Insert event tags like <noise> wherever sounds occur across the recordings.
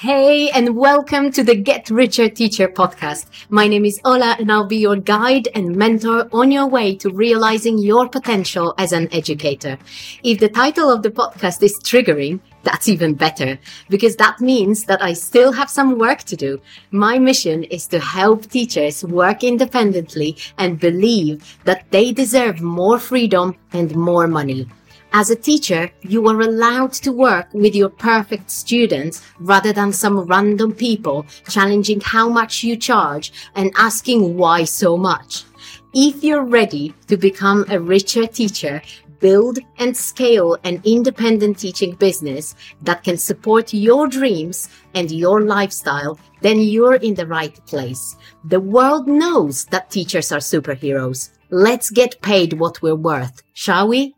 Hey, and welcome to the Get Richer Teacher podcast. My name is Ola, and I'll be your guide and mentor on your way to realizing your potential as an educator. If the title of the podcast is triggering, that's even better because that means that I still have some work to do. My mission is to help teachers work independently and believe that they deserve more freedom and more money. As a teacher, you are allowed to work with your perfect students rather than some random people challenging how much you charge and asking why so much. If you're ready to become a richer teacher, build and scale an independent teaching business that can support your dreams and your lifestyle, then you're in the right place. The world knows that teachers are superheroes. Let's get paid what we're worth, shall we?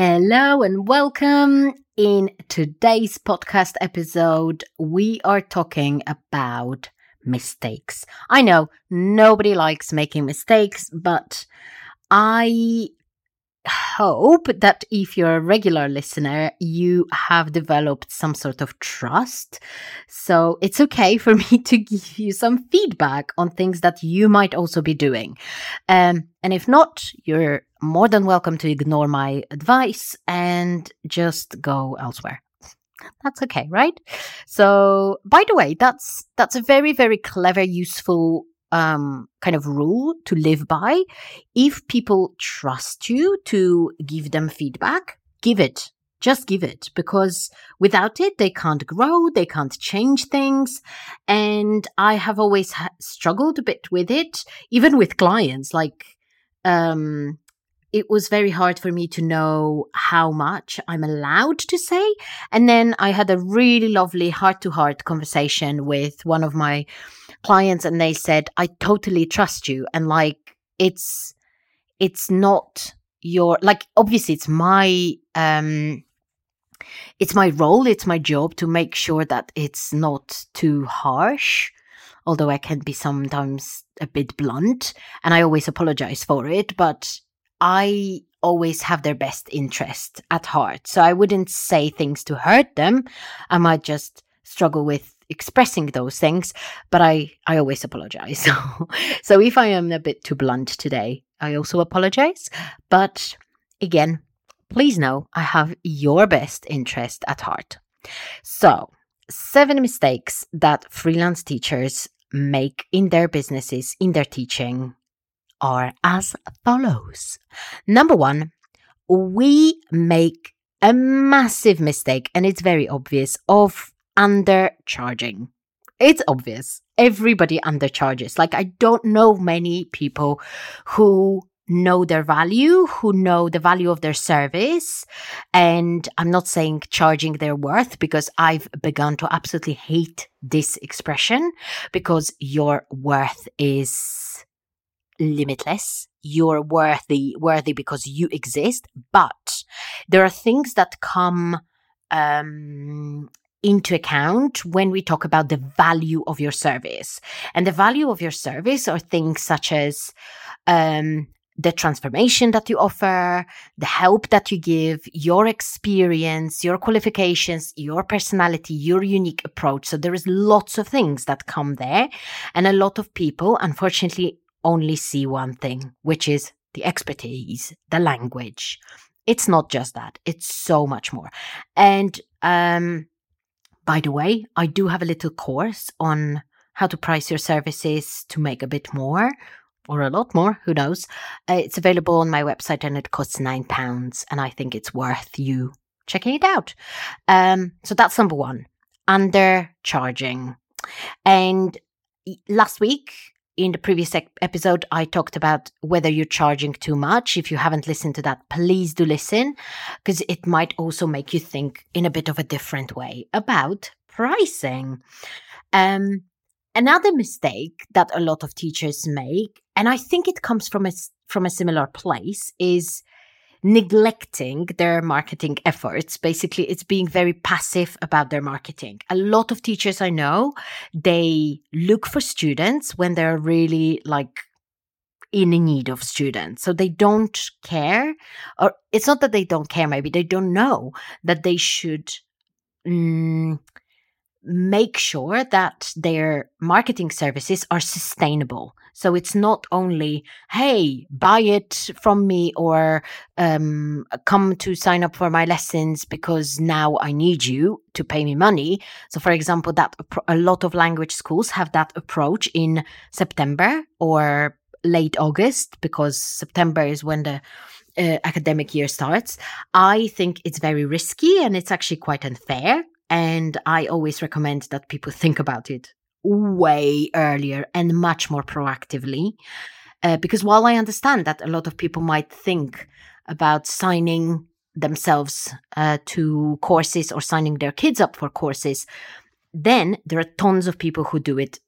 Hello and welcome. In today's podcast episode, we are talking about mistakes. I know nobody likes making mistakes, but I hope that if you're a regular listener, you have developed some sort of trust. So it's okay for <laughs> me to give you some feedback on things that you might also be doing. Um, and if not, you're more than welcome to ignore my advice and just go elsewhere that's okay right so by the way that's that's a very very clever useful um, kind of rule to live by. If people trust you to give them feedback, give it. Just give it because without it, they can't grow, they can't change things. And I have always ha- struggled a bit with it, even with clients. Like, um, it was very hard for me to know how much I'm allowed to say. And then I had a really lovely heart to heart conversation with one of my clients and they said, I totally trust you. And like, it's, it's not your, like, obviously it's my, um, it's my role, it's my job to make sure that it's not too harsh, although I can be sometimes a bit blunt and I always apologize for it. But I always have their best interest at heart. So I wouldn't say things to hurt them. I might just struggle with expressing those things, but I, I always apologize. So, <laughs> so if I am a bit too blunt today, I also apologize. But again, please know I have your best interest at heart. So, seven mistakes that freelance teachers make in their businesses, in their teaching, are as follows. Number one, we make a massive mistake, and it's very obvious, of undercharging. It's obvious. Everybody undercharges. Like, I don't know many people who know their value, who know the value of their service. And I'm not saying charging their worth because I've begun to absolutely hate this expression because your worth is limitless. You're worthy, worthy because you exist. But there are things that come, um, into account when we talk about the value of your service. And the value of your service are things such as um, the transformation that you offer, the help that you give, your experience, your qualifications, your personality, your unique approach. So there is lots of things that come there. And a lot of people, unfortunately, only see one thing, which is the expertise, the language. It's not just that. It's so much more. And, um, by the way, I do have a little course on how to price your services to make a bit more or a lot more, who knows. Uh, it's available on my website and it costs nine pounds. And I think it's worth you checking it out. Um, so that's number one, undercharging. And last week, in the previous episode, I talked about whether you're charging too much. If you haven't listened to that, please do listen because it might also make you think in a bit of a different way about pricing. Um, another mistake that a lot of teachers make, and I think it comes from a, from a similar place, is neglecting their marketing efforts. Basically, it's being very passive about their marketing. A lot of teachers I know, they look for students when they're really like in need of students. So they don't care, or it's not that they don't care, maybe they don't know that they should. Mm, make sure that their marketing services are sustainable. So it's not only, hey, buy it from me or um, come to sign up for my lessons because now I need you to pay me money. So, for example, that a lot of language schools have that approach in September or late August because September is when the uh, academic year starts. I think it's very risky and it's actually quite unfair. And I always recommend that people think about it way earlier and much more proactively. Uh, because while I understand that a lot of people might think about signing themselves uh, to courses or signing their kids up for courses, then there are tons of people who do it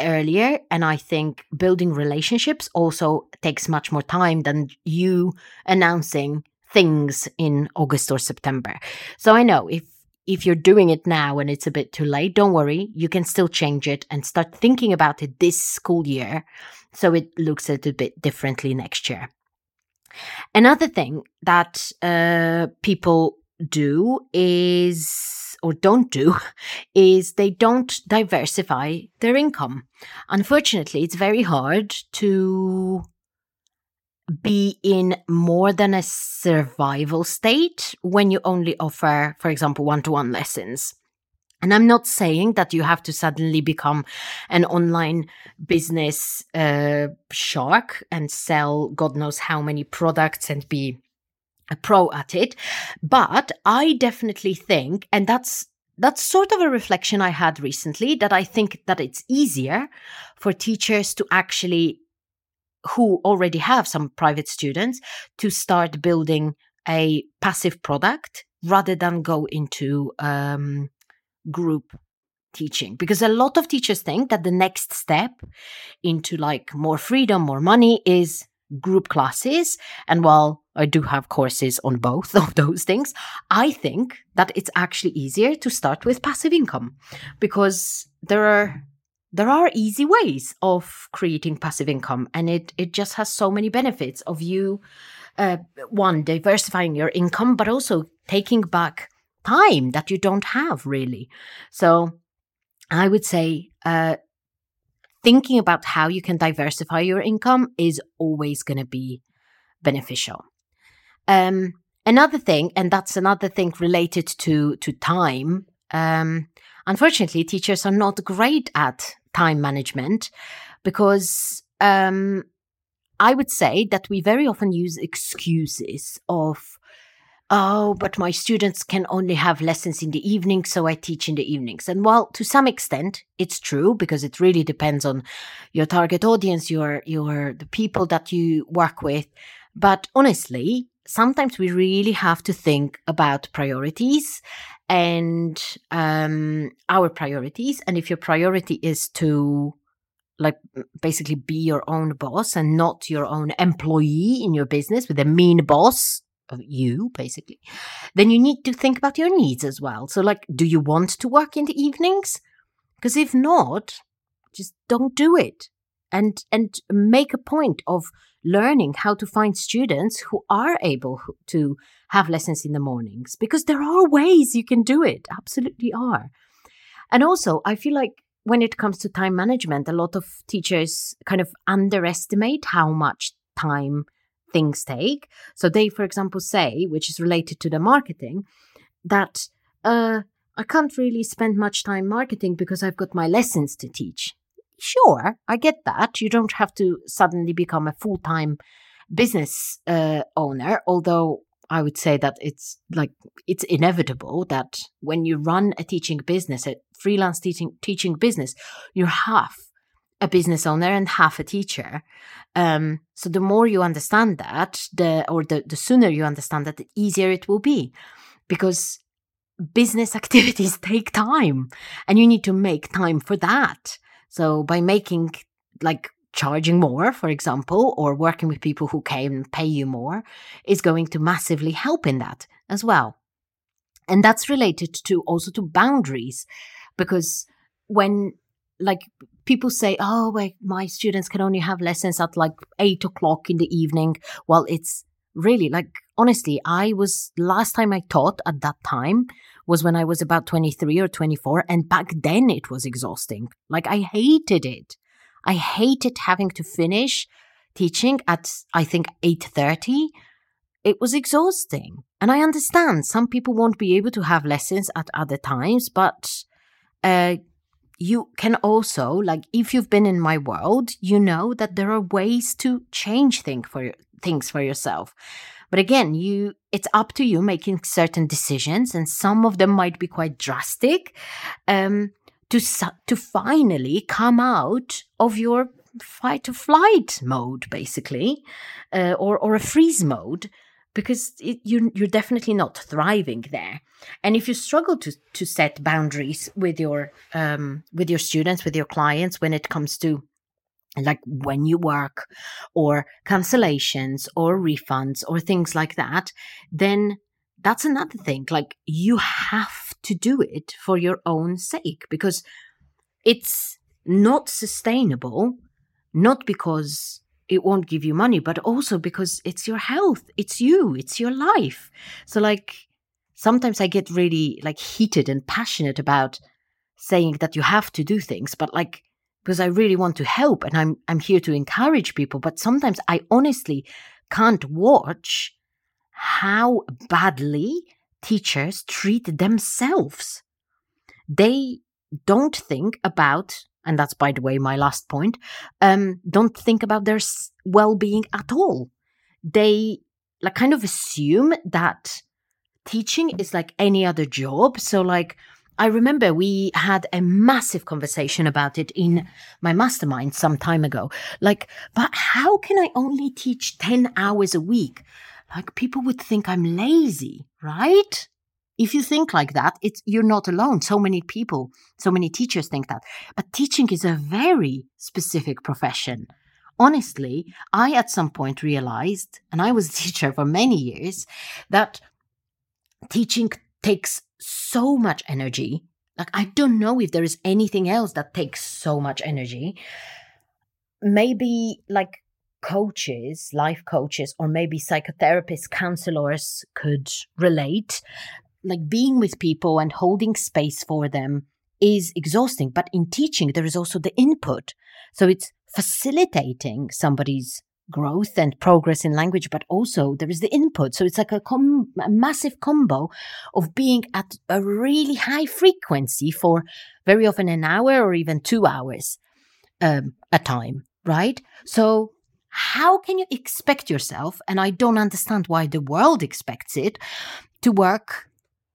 earlier. And I think building relationships also takes much more time than you announcing things in August or September. So I know if if you're doing it now and it's a bit too late, don't worry. You can still change it and start thinking about it this school year so it looks a little bit differently next year. Another thing that uh, people do is, or don't do, <laughs> is they don't diversify their income. Unfortunately, it's very hard to be in more than a survival state when you only offer, for example, one to one lessons. And I'm not saying that you have to suddenly become an online business uh, shark and sell God knows how many products and be a pro at it. But I definitely think, and that's that's sort of a reflection I had recently that I think that it's easier for teachers to actually who already have some private students to start building a passive product rather than go into um, group teaching. Because a lot of teachers think that the next step into like more freedom more money is group classes. And while i do have courses on both <laughs> of those things i think that it's actually easier to start with passive income because there are there are easy ways of creating passive income and it it just has so many benefits of you uh, one diversifying your income but also taking back time that you don't have really. So i would say uh, thinking about how you can diversify your income is always going to be beneficial. Um, another thing and that's another thing related to to time um, unfortunately teachers are not great at time management because um, I would say that we very often use excuses of, oh, but my students can only have lessons in the evening, so I teach in the evenings. And while to some extent it's true because it really depends on your target audience, your your the people that you work with. But honestly, sometimes we really have to think about priorities and um, our priorities. And if your priority is to like basically be your own boss and not your own employee in your business with a mean boss of you basically then you need to think about your needs as well so like do you want to work in the evenings because if not just don't do it and and make a point of learning how to find students who are able to have lessons in the mornings because there are ways you can do it absolutely are. And also i feel like when it comes to time management a lot of teachers kind of underestimate how much time things take. So they for example say which is related to the marketing that uh, i can't really spend much time marketing because i've got my lessons to teach Sure, I get that. You don't have to suddenly become a full time business uh, owner, although I would say that it's like it's inevitable that when you run a teaching business, a freelance teaching teaching business, you're half a business owner and half a teacher. Um, so the more you understand that, the or the, the sooner you understand that, the easier it will be, because business <laughs> activities take time, and you need to make time for that. So by making like charging more, for example, or working with people who can pay you more is going to massively help in that as well. And that's related to also to boundaries because when like people say, oh, wait, my students can only have lessons at like eight o'clock in the evening. Well, it's really like honestly, I was last time I taught at that time was when I was about 23 or 24 and back then it was exhausting. Like I hated it. I hated having to finish teaching at I think 8:30. It was exhausting. And I understand some people won't be able to have lessons at other times, but uh, you can also like if you've been in my world, you know that there are ways to change thing for things for yourself. But again, you it's up to you making certain decisions, and some of them might be quite drastic. Um, to to finally come out of your fight or flight mode, basically, uh, or or a freeze mode, because it, you you're definitely not thriving there. And if you struggle to to set boundaries with your um, with your students, with your clients, when it comes to like when you work or cancellations or refunds or things like that, then that's another thing. Like you have to do it for your own sake because it's not sustainable, not because it won't give you money, but also because it's your health, it's you, it's your life. So, like, sometimes I get really like heated and passionate about saying that you have to do things, but like, because I really want to help and I'm I'm here to encourage people, but sometimes I honestly can't watch how badly teachers treat themselves. They don't think about, and that's by the way my last point, um, don't think about their well being at all. They like kind of assume that teaching is like any other job. So, like, I remember we had a massive conversation about it in my mastermind some time ago. Like, but how can I only teach 10 hours a week? Like, people would think I'm lazy, right? If you think like that, it's you're not alone. So many people, so many teachers think that. But teaching is a very specific profession. Honestly, I at some point realized, and I was a <laughs> teacher for many years, that teaching takes so much energy. Like, I don't know if there is anything else that takes so much energy. Maybe like coaches, life coaches, or maybe psychotherapists, counselors could relate. Like being with people and holding space for them is exhausting. But in teaching, there is also the input. So it's facilitating somebody's growth and progress in language, but also there is the input. So it's like a, com- a massive combo of being at a really high frequency for very often an hour or even two hours um, a time, right? So how can you expect yourself, and I don't understand why the world expects it, to work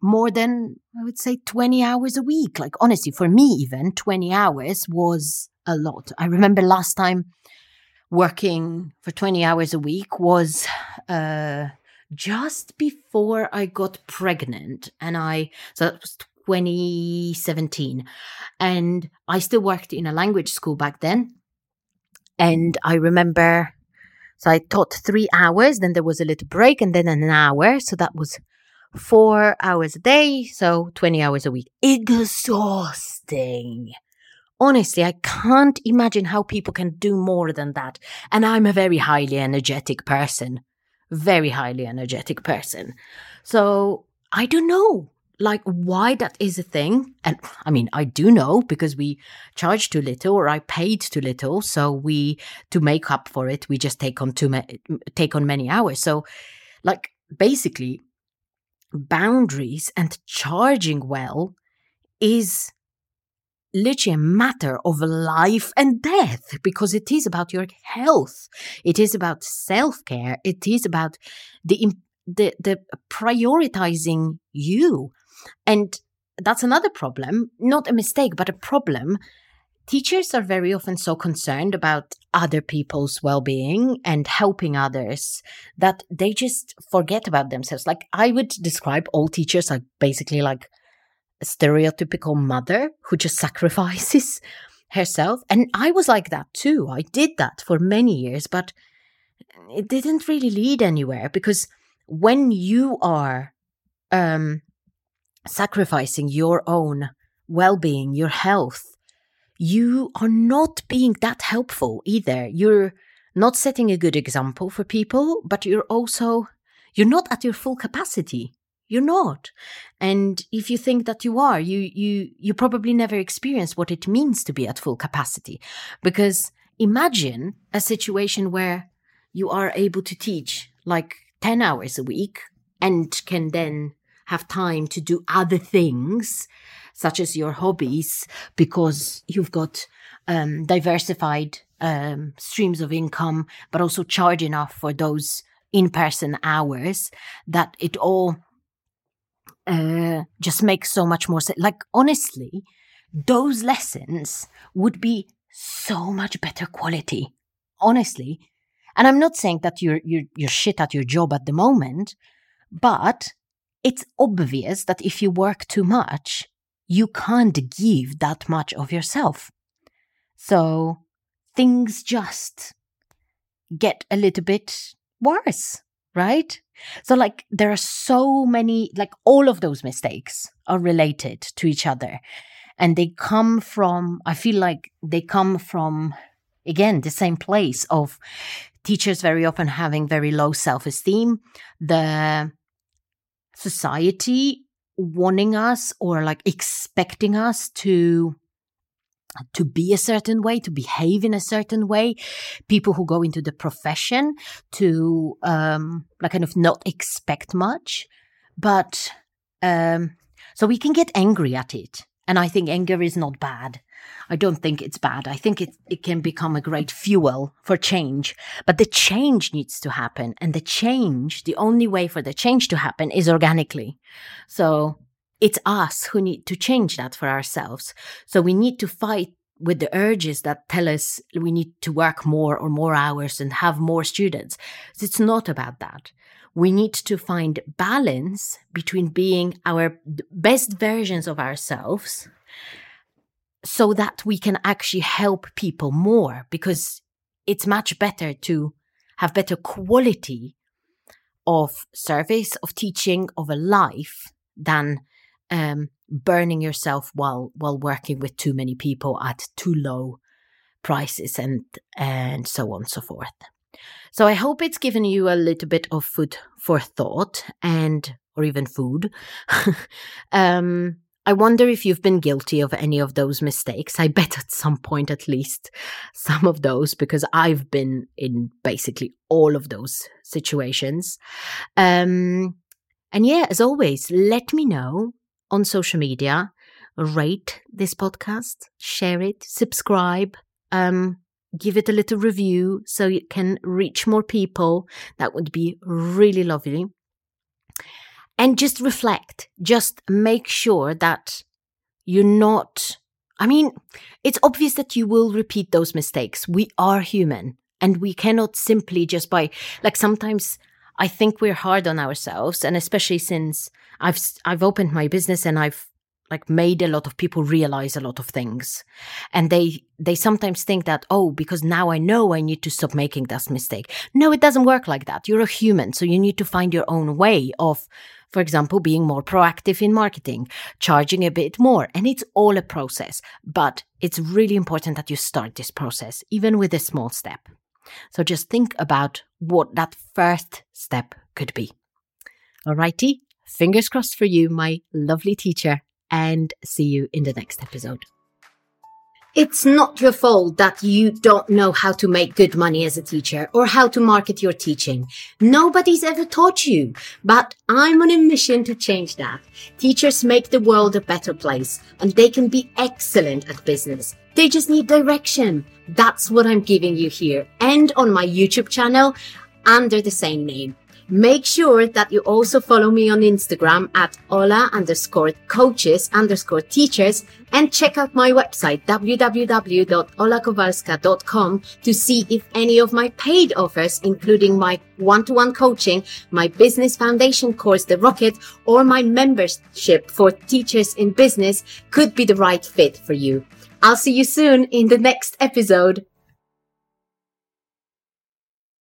more than, I would say, 20 hours a week? Like, honestly, for me, even 20 hours was a lot. I remember last time working for 20 hours a week was uh, just before I got pregnant. And I, so that was 2017. And I still worked in a language school back then. And I remember, so I taught three hours, then there was a little break, and then an hour. So that was four hours a day, so 20 hours a week. Exhausting honestly, I can't imagine how people can do more than that. And I'm a very highly energetic person, very highly energetic person. So I don't know like why that is a thing and i mean i do know because we charge too little or i paid too little so we to make up for it we just take on too ma- take on many hours so like basically boundaries and charging well is literally a matter of life and death because it is about your health. It is about self care. It is about the, the, the prioritizing you. And that's another problem, not a mistake, but a problem. Teachers are very often so concerned about other people's well being and helping others that they just forget about themselves. Like I would describe all teachers like basically like stereotypical mother who just <laughs> sacrifices herself. And I was like that too. I did that for many years, but it didn't really lead anywhere because when you are um, sacrificing your own well being, your health, you are not being that helpful either. You're not setting a good example for people, but you're also you're not at your full capacity you're not. And if you think that you are, you you you probably never experienced what it means to be at full capacity. Because imagine a situation where you are able to teach like 10 hours a week and can then have time to do other things such as your hobbies because you've got um, diversified um, streams of income, but also charge enough for those in person hours that it all uh, just makes so much more sense. Like, honestly, those lessons would be so much better quality. Honestly. And I'm not saying that you're, you're, you're shit at your job at the moment, but it's obvious that if you work too much, you can't give that much of yourself. So things just get a little bit worse, right? So, like, there are so many, like, all of those mistakes are related to each other. And they come from, I feel like they come from, again, the same place of teachers very often having very low self esteem, the society wanting us or like expecting us to to be a certain way, to behave in a certain way. People who go into the profession to um, like kind of not expect much, but um, so we can get angry at it. And I think anger is not bad. I don't think it's bad. I think it, it can become a great fuel for change. But the change needs to happen. And the change, the only way for the change to happen is organically. So it's us who need to change that for ourselves. So we need to fight with the urges that tell us we need to work more or more hours and have more students. It's not about that. We need to find balance between being our best versions of ourselves so that we can actually help people more because it's much better to have better quality of service, of teaching, of a life than um, burning yourself while while working with too many people at too low prices and and so on and so forth. So I hope it's given you a little bit of food for thought and or even food. <laughs> um, I wonder if you've been guilty of any of those mistakes. I <laughs> bet at some point, at least, some of those, because I've been in basically all of those situations. Um, and yeah, as always, let me know on social media, rate this podcast, share it, subscribe, um, give it a little review so it can reach more people. That would be really lovely. And just reflect, just make sure that you're not. I mean, it's obvious that you will repeat those mistakes. We are human and we cannot simply just by, like, sometimes I think we're hard on ourselves, and especially since I've I've opened my business and I've like made a lot of people realize a lot of things. And they they sometimes think that oh because now i know i need to stop making that mistake. No it doesn't work like that. You're a human so you need to find your own way of for example being more proactive in marketing charging a bit more and it's all a process. But it's really important that you start this process even with a small step so just think about what that first step could be. Alrighty, fingers crossed for you, my lovely teacher, and see you in the next episode. It's not your fault that you don't know how to make good money as a teacher or how to market your teaching. Nobody's ever taught you, but I'm on a mission to change that. Teachers make the world a better place and they can be excellent at business. They just need direction. That's what I'm giving you here and on my YouTube channel under the same name. Make sure that you also follow me on Instagram at Ola underscore coaches underscore teachers and check out my website www.olakowalska.com to see if any of my paid offers, including my one-to-one coaching, my business foundation course, The Rocket, or my membership for teachers in business could be the right fit for you. I'll see you soon in the next episode.